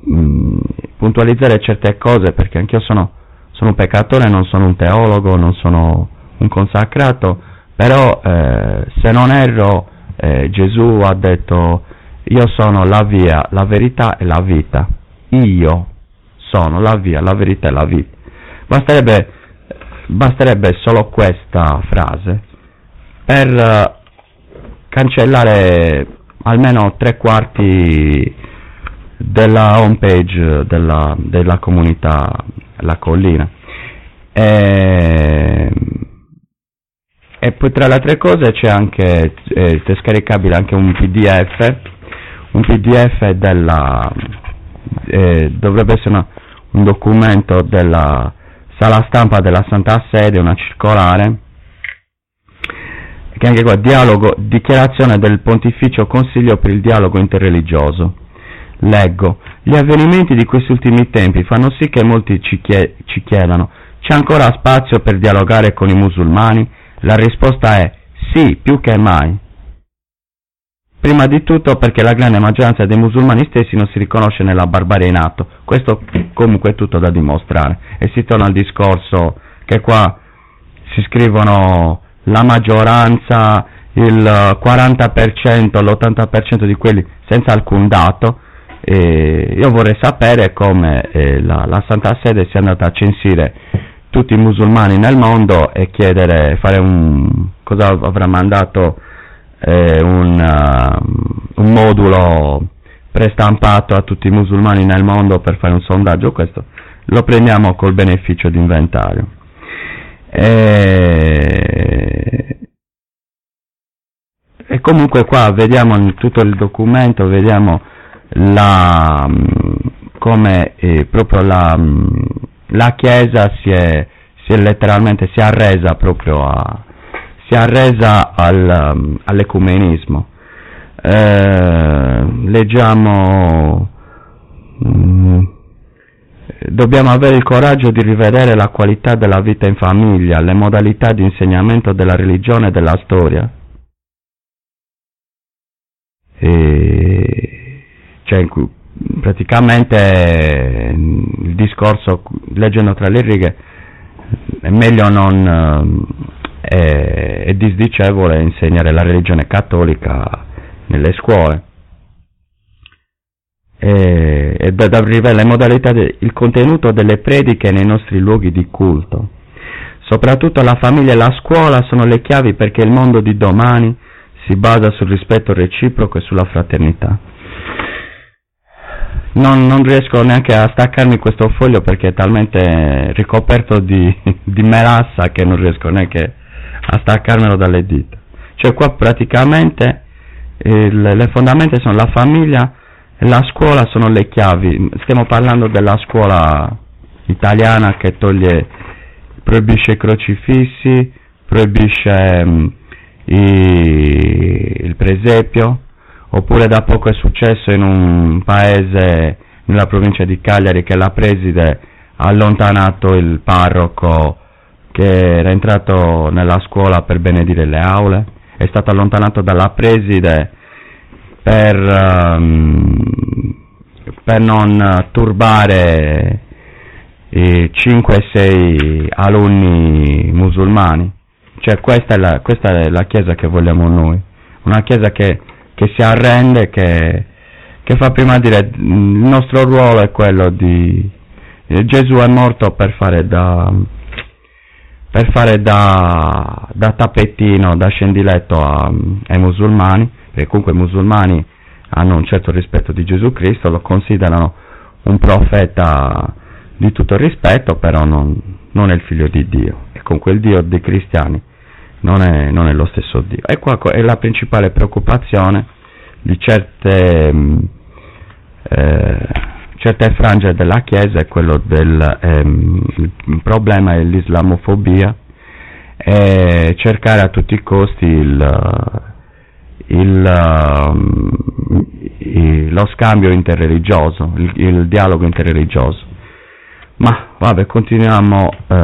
mh, puntualizzare certe cose perché anch'io sono, sono, un peccatore, non sono un teologo, non sono un consacrato, però eh, se non erro eh, Gesù ha detto io sono la via, la verità e la vita. Io sono la via, la verità e la vita. Basterebbe, basterebbe solo questa frase per uh, cancellare almeno tre quarti della home page della, della comunità La Collina. E, e poi tra le altre cose c'è anche, eh, è scaricabile anche un pdf, un pdf della, eh, dovrebbe essere una, un documento della sala stampa della Santa Sede, una circolare, che anche qua, dialogo, dichiarazione del Pontificio Consiglio per il dialogo interreligioso. Leggo, gli avvenimenti di questi ultimi tempi fanno sì che molti ci, chie- ci chiedano, c'è ancora spazio per dialogare con i musulmani? La risposta è sì, più che mai. Prima di tutto perché la grande maggioranza dei musulmani stessi non si riconosce nella barbarie in atto, questo comunque è tutto da dimostrare. E si torna al discorso che qua si scrivono la maggioranza, il 40%, l'80% di quelli senza alcun dato. E io vorrei sapere come eh, la, la Santa Sede sia andata a censire tutti i musulmani nel mondo e chiedere, fare un, cosa avrà mandato eh, un, uh, un, modulo prestampato a tutti i musulmani nel mondo per fare un sondaggio, questo lo prendiamo col beneficio di inventario. E, e comunque qua vediamo in tutto il documento, vediamo la, come eh, proprio la, la Chiesa si è, si è letteralmente si è arresa proprio a, si è arresa al, um, all'ecumenismo. Eh, leggiamo, mm, dobbiamo avere il coraggio di rivedere la qualità della vita in famiglia, le modalità di insegnamento della religione e della storia. E, cioè, praticamente il discorso, leggendo tra le righe, è meglio non è, è disdicevole insegnare la religione cattolica nelle scuole. E, e da, da le modalità, de, il contenuto delle prediche nei nostri luoghi di culto. Soprattutto la famiglia e la scuola sono le chiavi perché il mondo di domani si basa sul rispetto reciproco e sulla fraternità. Non, non, riesco neanche a staccarmi questo foglio perché è talmente ricoperto di, <laughs> di melassa che non riesco neanche a staccarmelo dalle dita. Cioè qua praticamente eh, le fondamenta sono la famiglia la scuola sono le chiavi. Stiamo parlando della scuola italiana che toglie, proibisce i crocifissi, proibisce um, i, il presepio, oppure da poco è successo in un paese nella provincia di Cagliari che la preside ha allontanato il parroco che era entrato nella scuola per benedire le aule, è stato allontanato dalla preside per, um, per non turbare i 5-6 alunni musulmani. Cioè questa è, la, questa è la Chiesa che vogliamo noi, una Chiesa che, che si arrende, che, che fa prima dire il nostro ruolo è quello di Gesù è morto per fare da per fare da, da tappetino, da scendiletto a, ai musulmani, perché comunque i musulmani hanno un certo rispetto di Gesù Cristo, lo considerano un profeta di tutto rispetto, però non, non è il figlio di Dio, e comunque il Dio dei cristiani non è, non è lo stesso Dio. E qua è la principale preoccupazione di certe, eh, certe frange della Chiesa è quello del ehm, il problema dell'islamofobia e cercare a tutti i costi il, il, il, lo scambio interreligioso, il, il, dialogo interreligioso. Ma vabbè, continuiamo eh,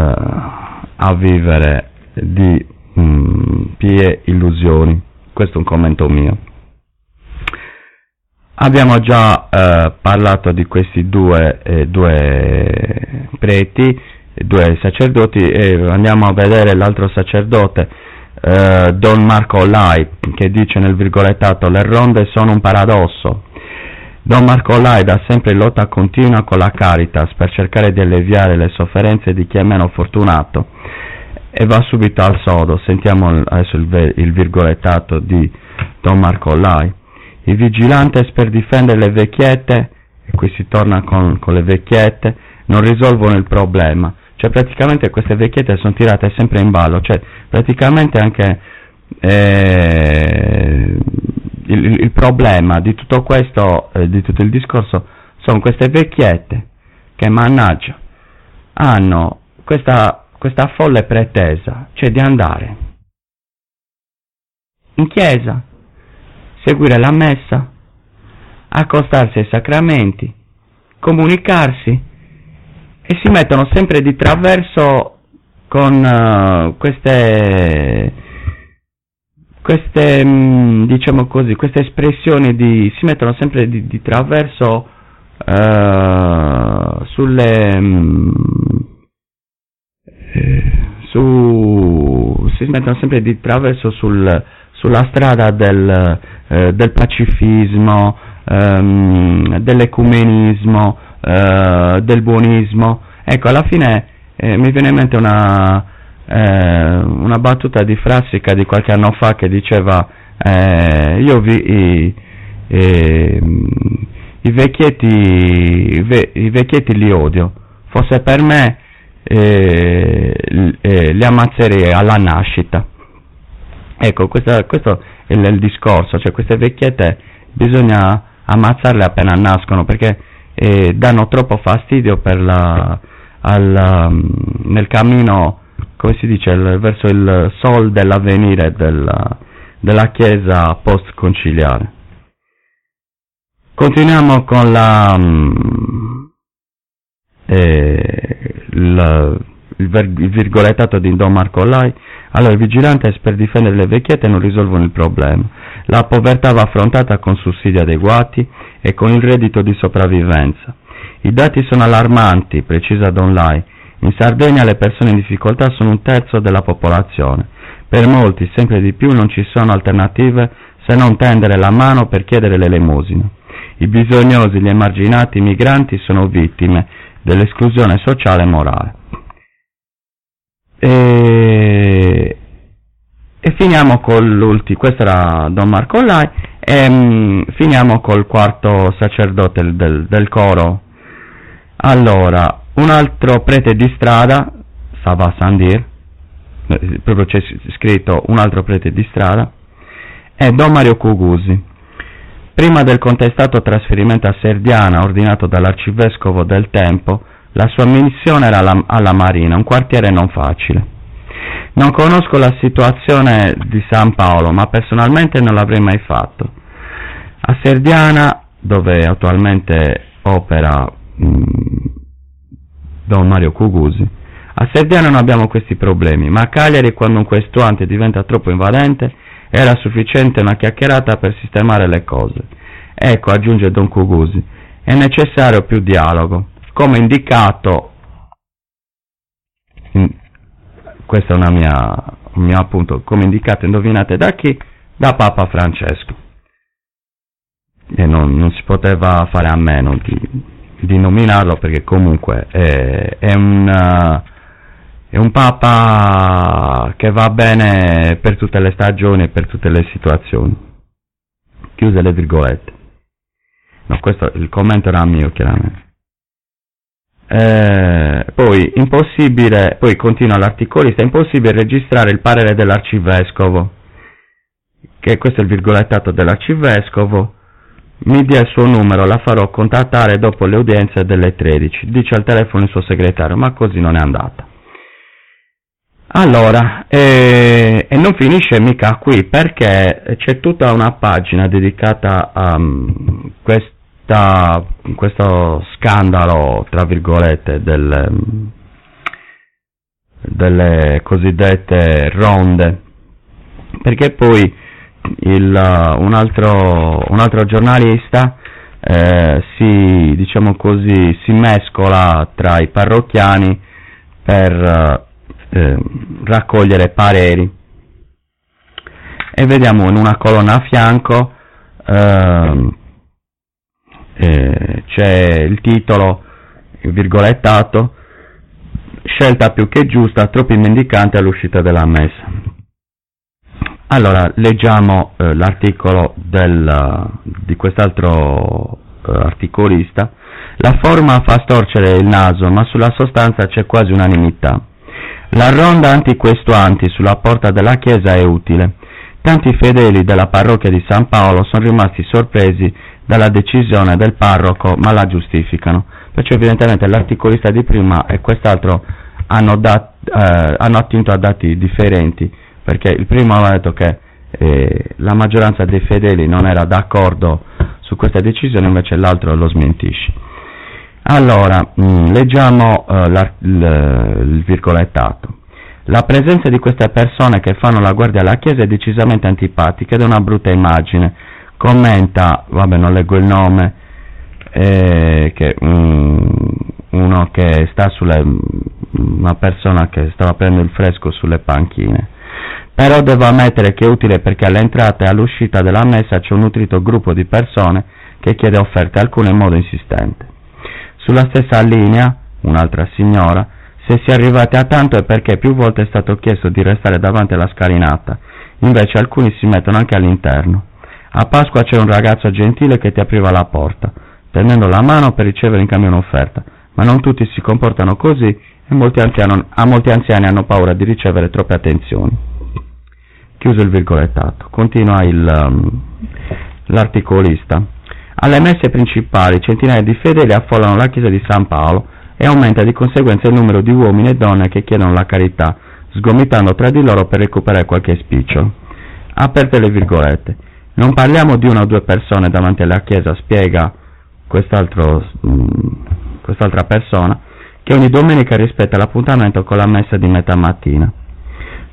a vivere di mm, pie illusioni. Questo è un commento mio. Abbiamo già eh, parlato di questi due, eh, due, preti, due sacerdoti, e andiamo a vedere l'altro sacerdote, eh, Don Marco Lai, che dice nel virgolettato le ronde sono un paradosso. Don Marco Lai da sempre in lotta continua con la Caritas per cercare di alleviare le sofferenze di chi è meno fortunato e va subito al sodo. Sentiamo adesso il, il virgolettato di Don Marco Lai. I vigilantes per difendere le vecchiette, e qui si torna con, con le vecchiette, non risolvono il problema. Cioè praticamente queste vecchiette sono tirate sempre in ballo, cioè praticamente anche eh, il, il, problema di tutto questo, eh, di tutto il discorso, sono queste vecchiette che mannaggia hanno questa, questa folle pretesa, cioè di andare in chiesa seguire la messa, accostarsi ai sacramenti, comunicarsi e si mettono sempre di traverso con uh, queste, queste mm, diciamo così, queste espressioni di, si mettono sempre di, di traverso uh, sulle um, su, si mettono sempre di traverso sul, sulla strada del, eh, del pacifismo, ehm, dell'ecumenismo, eh, del buonismo. Ecco, alla fine eh, mi viene in mente una, eh, una, battuta di Frassica di qualche anno fa che diceva eh, io vi, i, i, i, vecchietti, ve, i, vecchietti, li odio, fosse per me eh, li ammazzerei alla nascita. Ecco, questa, questo è il, il, discorso, cioè queste vecchiette bisogna ammazzarle appena nascono perché eh, danno troppo fastidio la, al, um, nel cammino, come si dice, il, verso il sol dell'avvenire della, della Chiesa post-conciliare. Continuiamo con la, um, eh, il, il, virgolettato di Don Marco Lai allora il vigilante per difendere le vecchiette non risolvono il problema. La povertà va affrontata con sussidi adeguati e con il reddito di sopravvivenza. I dati sono allarmanti, precisa Don Lai. In Sardegna le persone in difficoltà sono un terzo della popolazione. Per molti, sempre di più, non ci sono alternative se non tendere la mano per chiedere l'elemosina. I bisognosi, gli emarginati, i migranti sono vittime dell'esclusione sociale e morale. E, e finiamo con l'ultimo, questo era Don Marco Lai, e um, finiamo col quarto sacerdote del, del, del coro. Allora, un altro prete di strada, Sava Sandir, eh, proprio c'è scritto un altro prete di strada, è Don Mario Cugusi. Prima del contestato trasferimento a Serdiana ordinato dall'arcivescovo del tempo, la sua missione era alla, alla Marina, un quartiere non facile. Non conosco la situazione di San Paolo, ma personalmente non l'avrei mai fatto. A Serdiana, dove attualmente opera mh, mm, Don Mario Cugusi, a Serdiana non abbiamo questi problemi, ma a Cagliari quando un questuante diventa troppo invadente era sufficiente una chiacchierata per sistemare le cose. Ecco, aggiunge Don Cugusi, è necessario più dialogo come indicato, in, questo è una mia, un mio appunto, come indicato, indovinate da chi? Da Papa Francesco. E non, non si poteva fare a meno di, di nominarlo perché comunque è, è, un, è un Papa che va bene per tutte le stagioni e per tutte le situazioni. Chiuse le virgolette. No, questo il commento era mio chiaramente. Eh, poi, impossibile, poi continua l'articolista, è impossibile registrare il parere dell'arcivescovo, che questo è il virgolettato dell'arcivescovo, mi dia il suo numero, la farò contattare dopo le udienze delle 13. Dice al telefono il suo segretario, ma così non è andata. Allora, eh, e non finisce mica qui perché c'è tutta una pagina dedicata a um, questa, questo scandalo, tra virgolette, del, delle cosiddette ronde, perché poi il, un, altro, un, altro, giornalista eh, si, diciamo così, si mescola tra i parrocchiani per eh, raccogliere pareri. E vediamo in una colonna a fianco ehm, eh, c'è il titolo virgolettato scelta più che giusta troppi mendicanti all'uscita della messa allora, leggiamo eh, l'articolo del, di quest'altro eh, articolista. La forma fa storcere il naso, ma sulla sostanza c'è quasi unanimità. La ronda antiquestuanti sulla porta della chiesa è utile. Tanti fedeli della parrocchia di San Paolo sono rimasti sorpresi dalla decisione del parroco, ma la giustificano. Perciò evidentemente l'articolista di prima e quest'altro hanno, dat, eh, hanno attinto a dati differenti perché il primo aveva detto che eh, la maggioranza dei fedeli non era d'accordo su questa decisione, invece l'altro lo smentisce. Allora, mh, mm, leggiamo uh, il, il virgolettato. La presenza di queste persone che fanno la guardia alla Chiesa è decisamente antipatica ed è una brutta immagine. Commenta, vabbè non leggo il nome, eh, che, um, uno che sta sulle, una persona che stava prendendo il fresco sulle panchine. Però devo ammettere che è utile perché all'entrata e all'uscita della messa c'è un nutrito gruppo di persone che chiede offerte alcune in modo insistente. Sulla stessa linea, un'altra signora, se si è arrivati a tanto è perché più volte è stato chiesto di restare davanti alla scalinata, invece alcuni si mettono anche all'interno. A Pasqua c'è un ragazzo gentile che ti apriva la porta, tendendo la mano per ricevere in cambio un'offerta, ma non tutti si comportano così e molti anziani, a molti anziani hanno paura di ricevere troppe attenzioni. Chiuso il virgolettato. Continua il, um, l'articolista. Alle messe principali centinaia di fedeli affollano la chiesa di San Paolo e aumenta di conseguenza il numero di uomini e donne che chiedono la carità, sgomitando tra di loro per recuperare qualche spiccio. Aperte le virgolette. Non parliamo di una o due persone davanti alla chiesa, spiega quest'altro, mm, quest'altra persona, che ogni domenica rispetta l'appuntamento con la messa di metà mattina.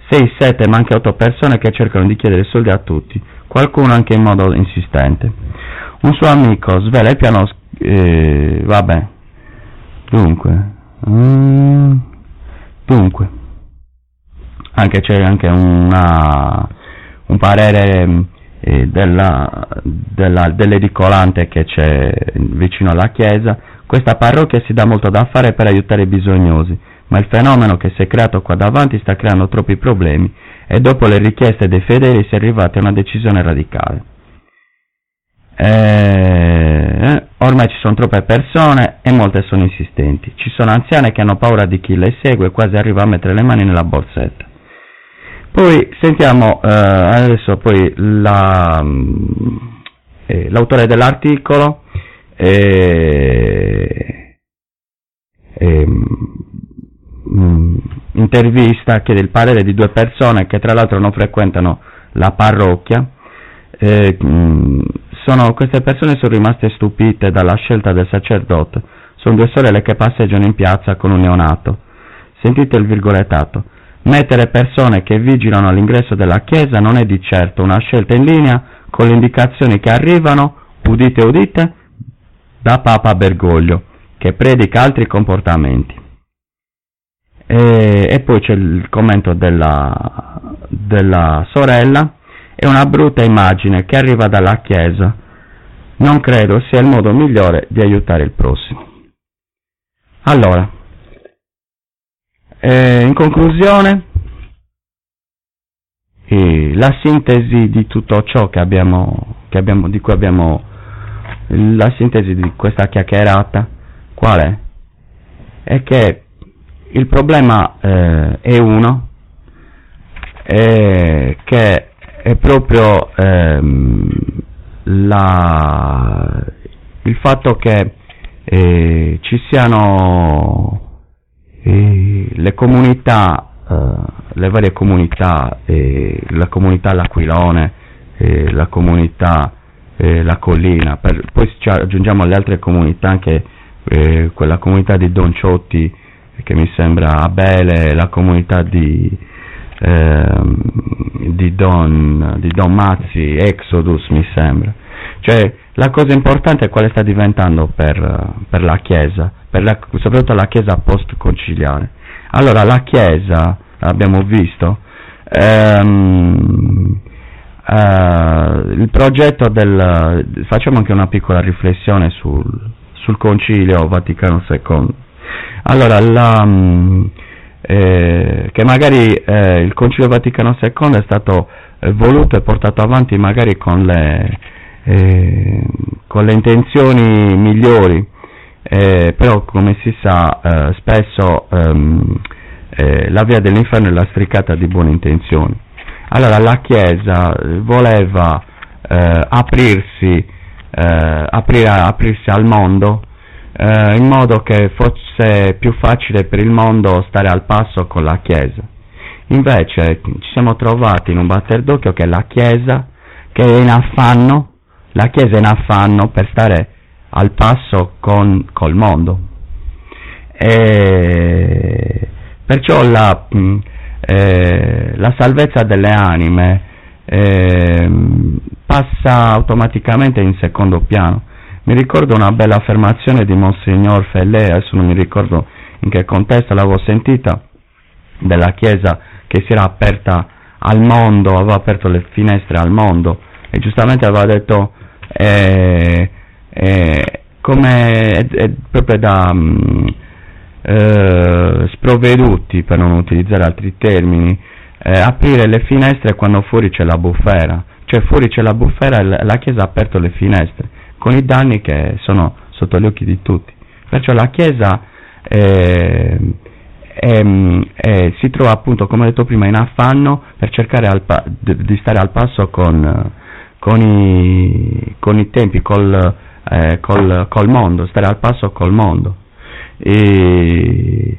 6, 7 ma anche 8 persone che cercano di chiedere soldi a tutti, qualcuno anche in modo insistente. Un suo amico svela il piano, eh, vabbè, dunque, mm, dunque, anche c'è anche una, un parere eh, della, della, dell'edicolante che c'è vicino alla chiesa, questa parrocchia si dà molto da fare per aiutare i bisognosi, ma il fenomeno che si è creato qua davanti sta creando troppi problemi e dopo le richieste dei fedeli si è arrivati a una decisione radicale. Eh, ormai ci sono troppe persone e molte sono insistenti. Ci sono anziane che hanno paura di chi le segue e quasi arriva a mettere le mani nella borsetta. Poi sentiamo eh, adesso poi la, eh, l'autore dell'articolo. Eh, ehm, mh, mm, intervista chiede il parere di due persone che tra l'altro non frequentano la parrocchia. Eh, mh, mm, sono, queste persone sono rimaste stupite dalla scelta del sacerdote. Sono due sorelle che passeggiano in piazza con un neonato. Sentite il virgolettato. Mettere persone che vigilano all'ingresso della chiesa non è di certo una scelta in linea con le indicazioni che arrivano, udite udite, da Papa Bergoglio, che predica altri comportamenti. E, e poi c'è il commento della, della sorella, è una brutta immagine che arriva dalla Chiesa. Non credo sia il modo migliore di aiutare il prossimo. Allora, eh, in conclusione, eh, la sintesi di tutto ciò che abbiamo, che abbiamo, di cui abbiamo, la sintesi di questa chiacchierata, qual è? È che il problema eh, è uno, eh, che è proprio ehm, la, il fatto che eh, ci siano le comunità, eh, le varie comunità, eh, la comunità L'Aquilone, eh, la comunità eh, La Collina, per, poi ci aggiungiamo alle altre comunità anche quella comunità di Don Ciotti che mi sembra Abele, la comunità di, ehm, di, Don, di Don Mazzi, Exodus mi sembra. Cioè, la cosa importante è quale sta diventando per, per la Chiesa, per la, soprattutto la Chiesa post-conciliare. Allora, la Chiesa, abbiamo visto, ehm, eh, il progetto del... facciamo anche una piccola riflessione sul, sul Concilio Vaticano II. Allora, la, mm, eh, che magari eh, il Concilio Vaticano II è stato eh, voluto e portato avanti magari con le, eh, con le intenzioni migliori, eh, però come si sa eh, spesso ehm, la via dell'inferno è lastricata di buone intenzioni. Allora la Chiesa voleva aprirsi, aprire, aprirsi al mondo eh, in modo che fosse più facile per il mondo stare al passo con la Chiesa. Invece ci siamo trovati in un batter d'occhio che la Chiesa, che è in affanno, la Chiesa è in affanno per stare al passo con col mondo. E perciò la, mh, eh, la salvezza delle anime eh, passa automaticamente in secondo piano mi ricordo una bella affermazione di Monsignor Fellè, adesso non mi ricordo in che contesto l'avevo sentita, della Chiesa che si era aperta al mondo, aveva aperto le finestre al mondo e giustamente aveva detto eh, eh, come è, è, proprio da um, eh, sprovveduti, per non utilizzare altri termini, eh, aprire le finestre quando fuori c'è la bufera, cioè fuori c'è la bufera e la Chiesa ha aperto le finestre con i danni che sono sotto gli occhi di tutti. Perciò la Chiesa eh, eh, si trova appunto, come ho detto prima, in affanno per cercare pa- di stare al passo con, con, i, con i, tempi, col, eh, col, col, mondo, stare al passo col mondo. E,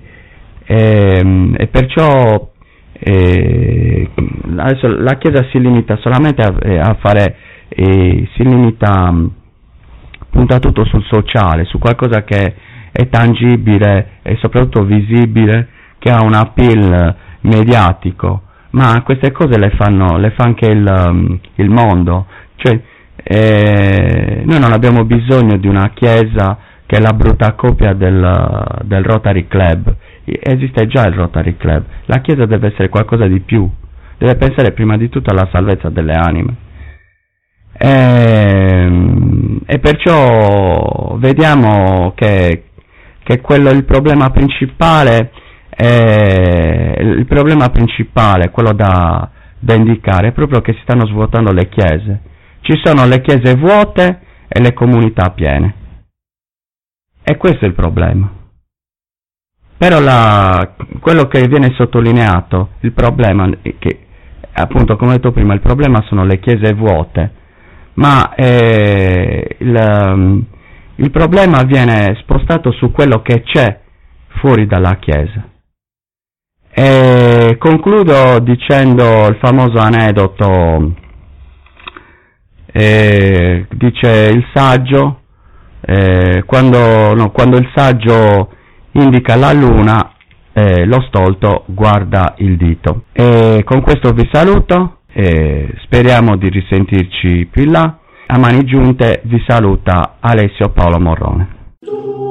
ehm, e perciò eh, adesso la Chiesa si limita solamente a, a fare, si limita punta tutto sul sociale, su qualcosa che è tangibile e soprattutto visibile, che ha un appeal mediatico, ma queste cose le, fanno, le fa anche il, um, il mondo, cioè eh, noi non abbiamo bisogno di una chiesa che è la brutta copia del, del Rotary Club, esiste già il Rotary Club, la chiesa deve essere qualcosa di più, deve pensare prima di tutto alla salvezza delle anime. E, ehm, e perciò vediamo che, che quello, il problema principale è, il problema principale, quello da, da indicare, è proprio che si stanno svuotando le chiese. Ci sono le chiese vuote e le comunità piene. E questo è il problema. Però la, quello che viene sottolineato, il problema, che appunto come ho detto prima, il problema sono le chiese vuote ma eh, il, il problema viene spostato su quello che c'è fuori dalla Chiesa. E concludo dicendo il famoso aneddoto, eh, dice il saggio, eh, quando, no, quando, il saggio indica la luna, eh, lo stolto guarda il dito. E con questo vi saluto speriamo di risentirci più in là. A mani giunte vi saluta Alessio Paolo Morrone.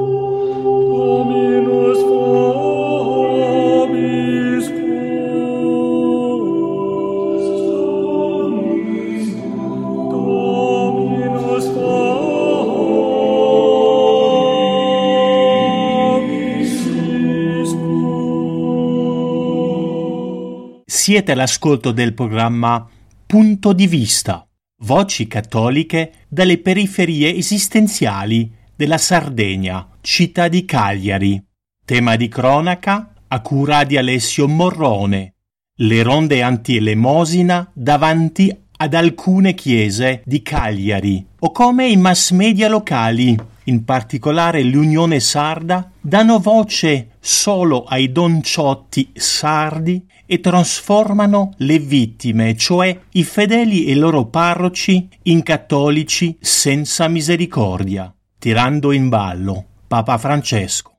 Siete all'ascolto del programma Punto di vista, voci cattoliche dalle periferie esistenziali della Sardegna, città di Cagliari. Tema di cronaca a cura di Alessio Morrone. Le ronde anti-elemosina davanti ad alcune chiese di Cagliari o come i mass media locali, in particolare l'Unione Sarda, danno voce solo ai donciotti sardi e trasformano le vittime, cioè i fedeli e i loro parroci, in cattolici senza misericordia, tirando in ballo Papa Francesco.